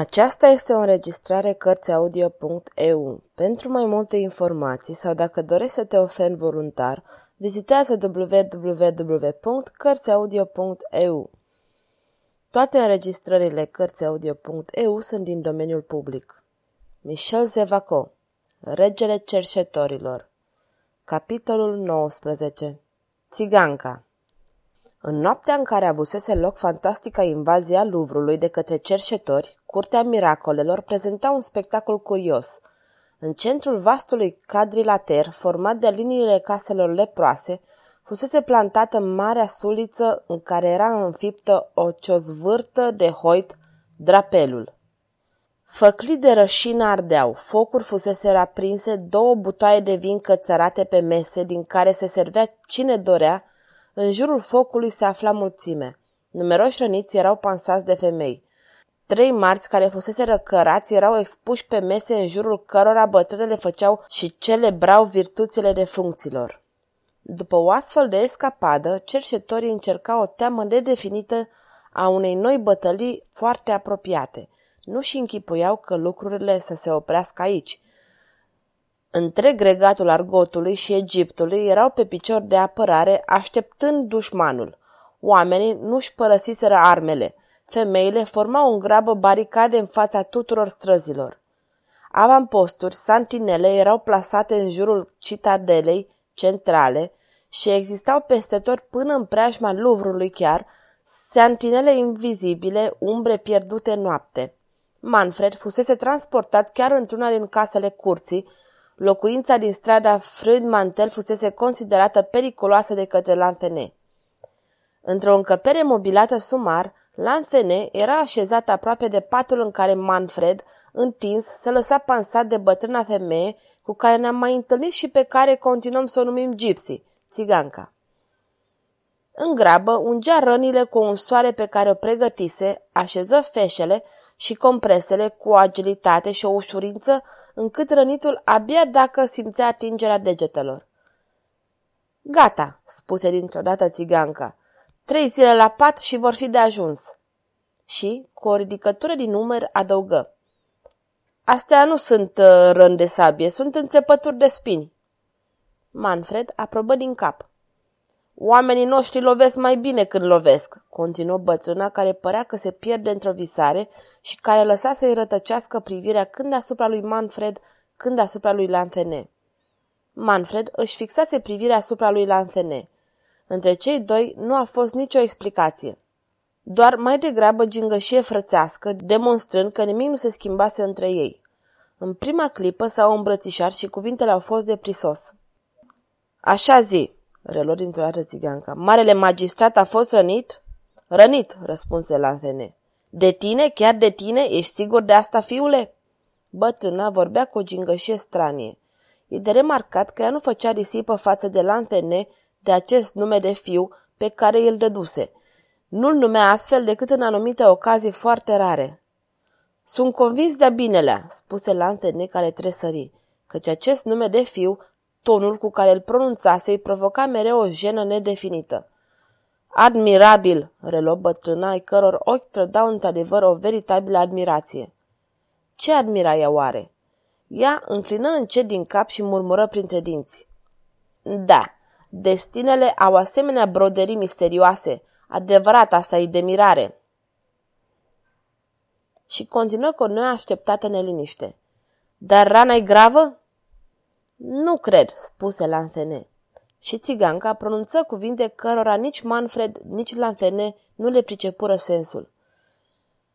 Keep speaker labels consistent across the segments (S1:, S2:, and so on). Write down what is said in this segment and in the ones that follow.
S1: Aceasta este o înregistrare Cărțiaudio.eu. Pentru mai multe informații sau dacă dorești să te oferi voluntar, vizitează www.cărțiaudio.eu. Toate înregistrările Cărțiaudio.eu sunt din domeniul public. Michel Zevaco Regele cerșetorilor Capitolul 19 Țiganca în noaptea în care avusese loc fantastica invazie a Luvrului de către cerșetori, Curtea Miracolelor prezenta un spectacol curios. În centrul vastului cadrilater, format de liniile caselor leproase, fusese plantată marea suliță în care era înfiptă o ciozvârtă de hoit, drapelul. Făcli de rășină ardeau, focuri fusese aprinse, două butoaie de vin cățărate pe mese, din care se servea cine dorea, în jurul focului se afla mulțime. Numeroși răniți erau pansați de femei. Trei marți care fusese răcărați erau expuși pe mese în jurul cărora bătrânele făceau și celebrau virtuțile de funcțiilor. După o astfel de escapadă, cerșetorii încercau o teamă nedefinită a unei noi bătălii foarte apropiate. Nu și închipuiau că lucrurile să se oprească aici – Întreg regatul Argotului și Egiptului erau pe picior de apărare, așteptând dușmanul. Oamenii nu-și părăsiseră armele. Femeile formau în grabă baricade în fața tuturor străzilor. Avamposturi, santinele erau plasate în jurul citadelei centrale și existau peste tot până în preajma Luvrului chiar, santinele invizibile, umbre pierdute noapte. Manfred fusese transportat chiar într-una din casele curții, Locuința din strada Freud-Mantel fusese considerată periculoasă de către Lanthene. Într-o încăpere mobilată sumar, Lanthene era așezat aproape de patul în care Manfred, întins, se lăsa pansat de bătrâna femeie cu care ne-am mai întâlnit și pe care continuăm să o numim Gypsy, țiganca. În grabă, ungea rănile cu un soare pe care o pregătise, așeză feșele și compresele cu o agilitate și o ușurință încât rănitul abia dacă simțea atingerea degetelor. Gata, spuse dintr-o dată țiganca. Trei zile la pat și vor fi de ajuns. Și, cu o ridicătură din număr, adăugă. Astea nu sunt uh, rând de sabie, sunt înțepături de spini. Manfred aprobă din cap. Oamenii noștri lovesc mai bine când lovesc, continuă bătrâna care părea că se pierde într-o visare și care lăsa să-i rătăcească privirea când asupra lui Manfred, când asupra lui Lanthene. Manfred își fixase privirea asupra lui Lanthene. Între cei doi nu a fost nicio explicație. Doar mai degrabă gingășie frățească, demonstrând că nimic nu se schimbase între ei. În prima clipă s-au îmbrățișat și cuvintele au fost de prisos. Așa zi, reluă dintr-o dată țiganca. Marele magistrat a fost rănit? Rănit, răspunse Lanthene. De tine? Chiar de tine? Ești sigur de asta, fiule? Bătrâna vorbea cu o gingășie stranie. E de remarcat că ea nu făcea risipă față de Lanthene de acest nume de fiu pe care îl dăduse. Nu-l numea astfel decât în anumite ocazii foarte rare. Sunt convins de binelea, spuse Lanthene care tresări, căci acest nume de fiu Tonul cu care îl pronunțase îi provoca mereu o jenă nedefinită. Admirabil, reluă bătrâna, ai căror ochi trădau într-adevăr o veritabilă admirație. Ce admira ea oare? Ea înclină încet din cap și murmură printre dinți. Da, destinele au asemenea broderii misterioase. Adevărat, asta e de mirare. Și continuă cu o neașteptată neliniște. Dar rana e gravă? Nu cred, spuse Lanthene. Și țiganca pronunță cuvinte cărora nici Manfred, nici Lanthene nu le pricepură sensul.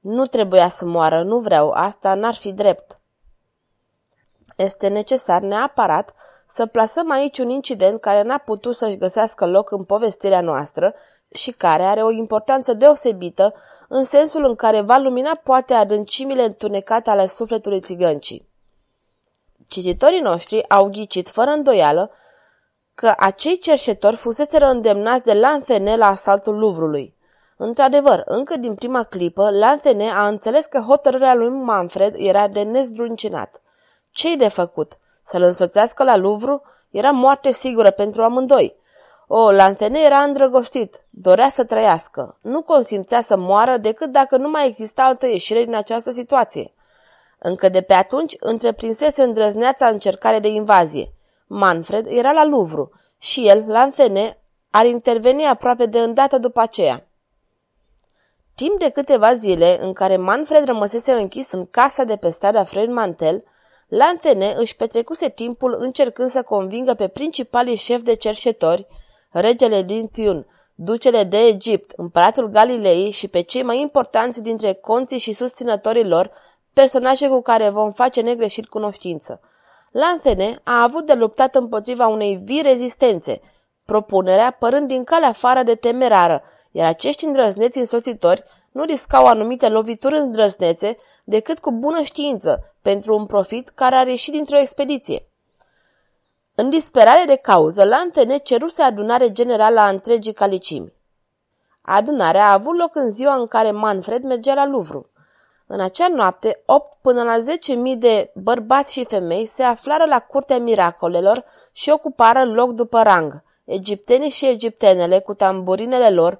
S1: Nu trebuia să moară, nu vreau, asta n-ar fi drept. Este necesar neapărat să plasăm aici un incident care n-a putut să-și găsească loc în povestirea noastră și care are o importanță deosebită în sensul în care va lumina poate adâncimile întunecate ale sufletului țigăncii. Cititorii noștri au ghicit fără îndoială că acei cerșetori fuseseră îndemnați de Lanthene la asaltul Luvrului. Într-adevăr, încă din prima clipă, Lanthene a înțeles că hotărârea lui Manfred era de nezdruncinat. Ce-i de făcut? Să-l însoțească la Luvru? Era moarte sigură pentru amândoi. O, Lanthene era îndrăgostit, dorea să trăiască. Nu consimțea să moară decât dacă nu mai exista altă ieșire din această situație. Încă de pe atunci întreprinsese îndrăzneața încercare de invazie. Manfred era la Louvre și el, Lanthene, ar interveni aproape de îndată după aceea. Timp de câteva zile în care Manfred rămăsese închis în casa de pe strada Fred Mantel, Lanthene își petrecuse timpul încercând să convingă pe principalii șefi de cerșetori, regele din Thiun, ducele de Egipt, împăratul Galilei și pe cei mai importanți dintre conții și susținătorii lor, personaje cu care vom face negreșit cunoștință. Lanthene a avut de luptat împotriva unei vii rezistențe, propunerea părând din calea afară de temerară, iar acești îndrăzneți însoțitori nu riscau anumite lovituri îndrăznețe decât cu bună știință, pentru un profit care ar ieși dintr-o expediție. În disperare de cauză, Lantene ceruse adunare generală a întregii calicimi. Adunarea a avut loc în ziua în care Manfred mergea la Louvre. În acea noapte, 8 până la 10.000 de bărbați și femei se aflară la curtea miracolelor și ocupară loc după rang. Egiptenii și egiptenele, cu tamburinele lor,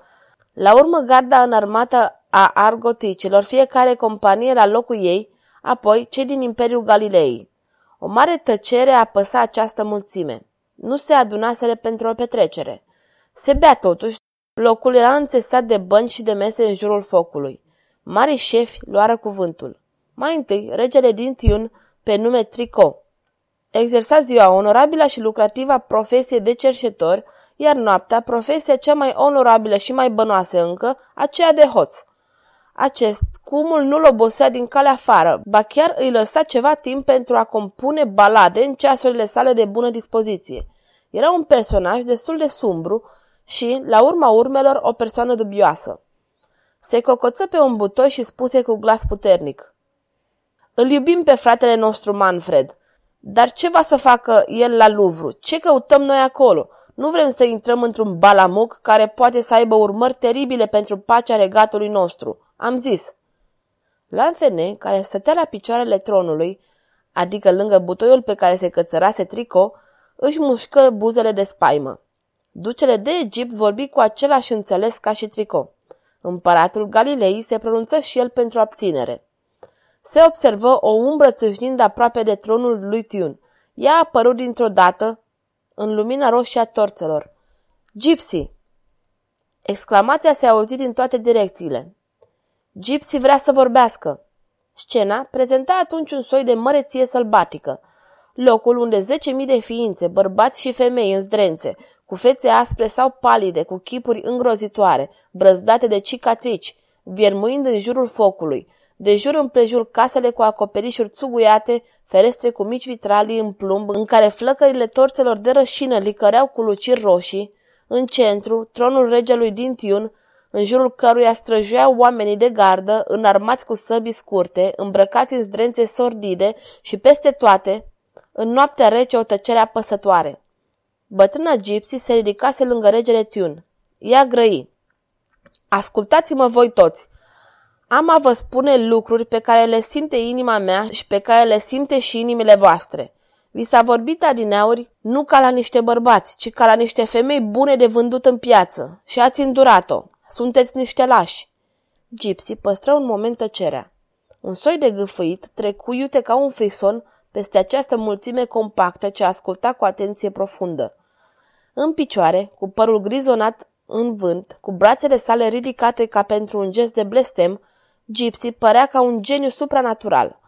S1: la urmă garda înarmată a argoticilor, fiecare companie la locul ei, apoi cei din Imperiul Galilei. O mare tăcere apăsa această mulțime. Nu se adunaseră pentru o petrecere. Se bea totuși, locul era înțesat de bănci și de mese în jurul focului. Mari șefi luară cuvântul. Mai întâi, regele din Tiun, pe nume Trico. Exersa ziua onorabilă și lucrativă profesie de cerșetor, iar noaptea profesia cea mai onorabilă și mai bănoasă încă, aceea de hoț. Acest cumul nu-l obosea din calea afară, ba chiar îi lăsa ceva timp pentru a compune balade în ceasurile sale de bună dispoziție. Era un personaj destul de sumbru și, la urma urmelor, o persoană dubioasă. Se cocoță pe un butoi și spuse cu glas puternic. Îl iubim pe fratele nostru Manfred, dar ce va să facă el la Louvre? Ce căutăm noi acolo? Nu vrem să intrăm într-un balamuc care poate să aibă urmări teribile pentru pacea regatului nostru. Am zis. Lanfene, care stătea la picioarele tronului, adică lângă butoiul pe care se cățărase trico, își mușcă buzele de spaimă. Ducele de Egipt vorbi cu același înțeles ca și trico. Împăratul Galilei se pronunță și el pentru abținere. Se observă o umbră țâșnind aproape de tronul lui Tiun. Ea a apărut dintr-o dată în lumina roșie a torțelor. Gypsy! Exclamația se auzi din toate direcțiile. Gypsy vrea să vorbească. Scena prezenta atunci un soi de măreție sălbatică. Locul unde zece mii de ființe, bărbați și femei în zdrențe, cu fețe aspre sau palide, cu chipuri îngrozitoare, brăzdate de cicatrici, viermuind în jurul focului, de jur împrejur casele cu acoperișuri țuguiate, ferestre cu mici vitralii în plumb, în care flăcările torțelor de rășină licăreau cu luciri roșii, în centru, tronul regelui din Tiun, în jurul căruia străjuiau oamenii de gardă, înarmați cu săbii scurte, îmbrăcați în zdrențe sordide și peste toate, în noaptea rece o tăcere apăsătoare. Bătrâna Gypsy se ridicase lângă regele Tiun. Ea grăi. Ascultați-mă voi toți! Am a vă spune lucruri pe care le simte inima mea și pe care le simte și inimile voastre. Vi s-a vorbit adineauri nu ca la niște bărbați, ci ca la niște femei bune de vândut în piață și ați îndurat-o. Sunteți niște lași. Gypsy păstră un moment tăcerea. Un soi de gâfâit trecu iute ca un frison peste această mulțime compactă ce asculta cu atenție profundă. În picioare, cu părul grizonat în vânt, cu brațele sale ridicate ca pentru un gest de blestem, Gypsy părea ca un geniu supranatural.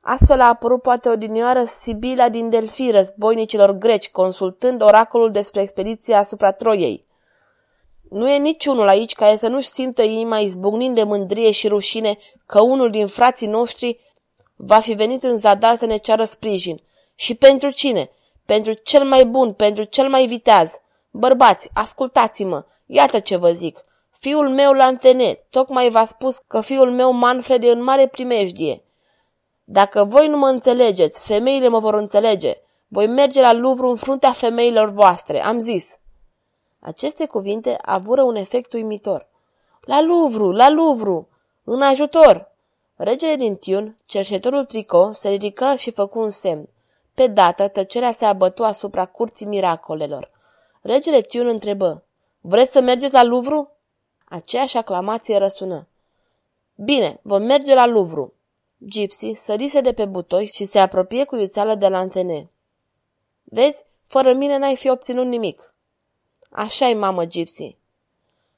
S1: Astfel a apărut poate odinioară Sibila din Delfi, războinicilor greci, consultând oracolul despre expediția asupra Troiei. Nu e niciunul aici care să nu-și simtă inima izbucnind de mândrie și rușine că unul din frații noștri va fi venit în zadar să ne ceară sprijin. Și pentru cine? Pentru cel mai bun, pentru cel mai viteaz. Bărbați, ascultați-mă, iată ce vă zic. Fiul meu Lantene tocmai v-a spus că fiul meu Manfred e în mare primejdie. Dacă voi nu mă înțelegeți, femeile mă vor înțelege. Voi merge la Louvre în fruntea femeilor voastre, am zis. Aceste cuvinte avură un efect uimitor. La Louvre, la Louvre, în ajutor! Regele din Tiun, cerșetorul Trico, se ridică și făcu un semn. Pe dată, tăcerea se abătu asupra curții miracolelor. Regele Tiun întrebă, Vreți să mergeți la Louvre? Aceeași aclamație răsună. Bine, vom merge la Louvre. Gypsy sărise de pe butoi și se apropie cu iuțeală de la antene. Vezi, fără mine n-ai fi obținut nimic. Așa-i, mamă Gypsy.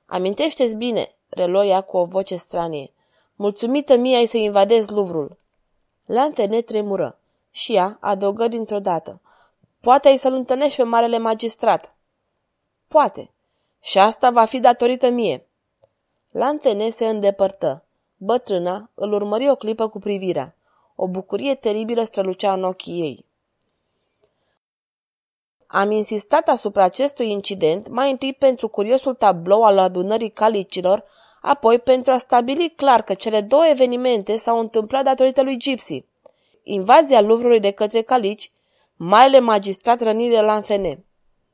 S1: Amintește-ți bine, reloia cu o voce stranie. Mulțumită mie ai să invadezi Luvrul. Lantene tremură și ea adăugă dintr-o dată. Poate ai să-l întâlnești pe marele magistrat. Poate. Și asta va fi datorită mie. Lantene se îndepărtă. Bătrâna îl urmări o clipă cu privirea. O bucurie teribilă strălucea în ochii ei. Am insistat asupra acestui incident mai întâi pentru curiosul tablou al adunării calicilor, apoi pentru a stabili clar că cele două evenimente s-au întâmplat datorită lui Gypsy. Invazia Luvrului de către calici, marele magistrat rănirile la Anfene.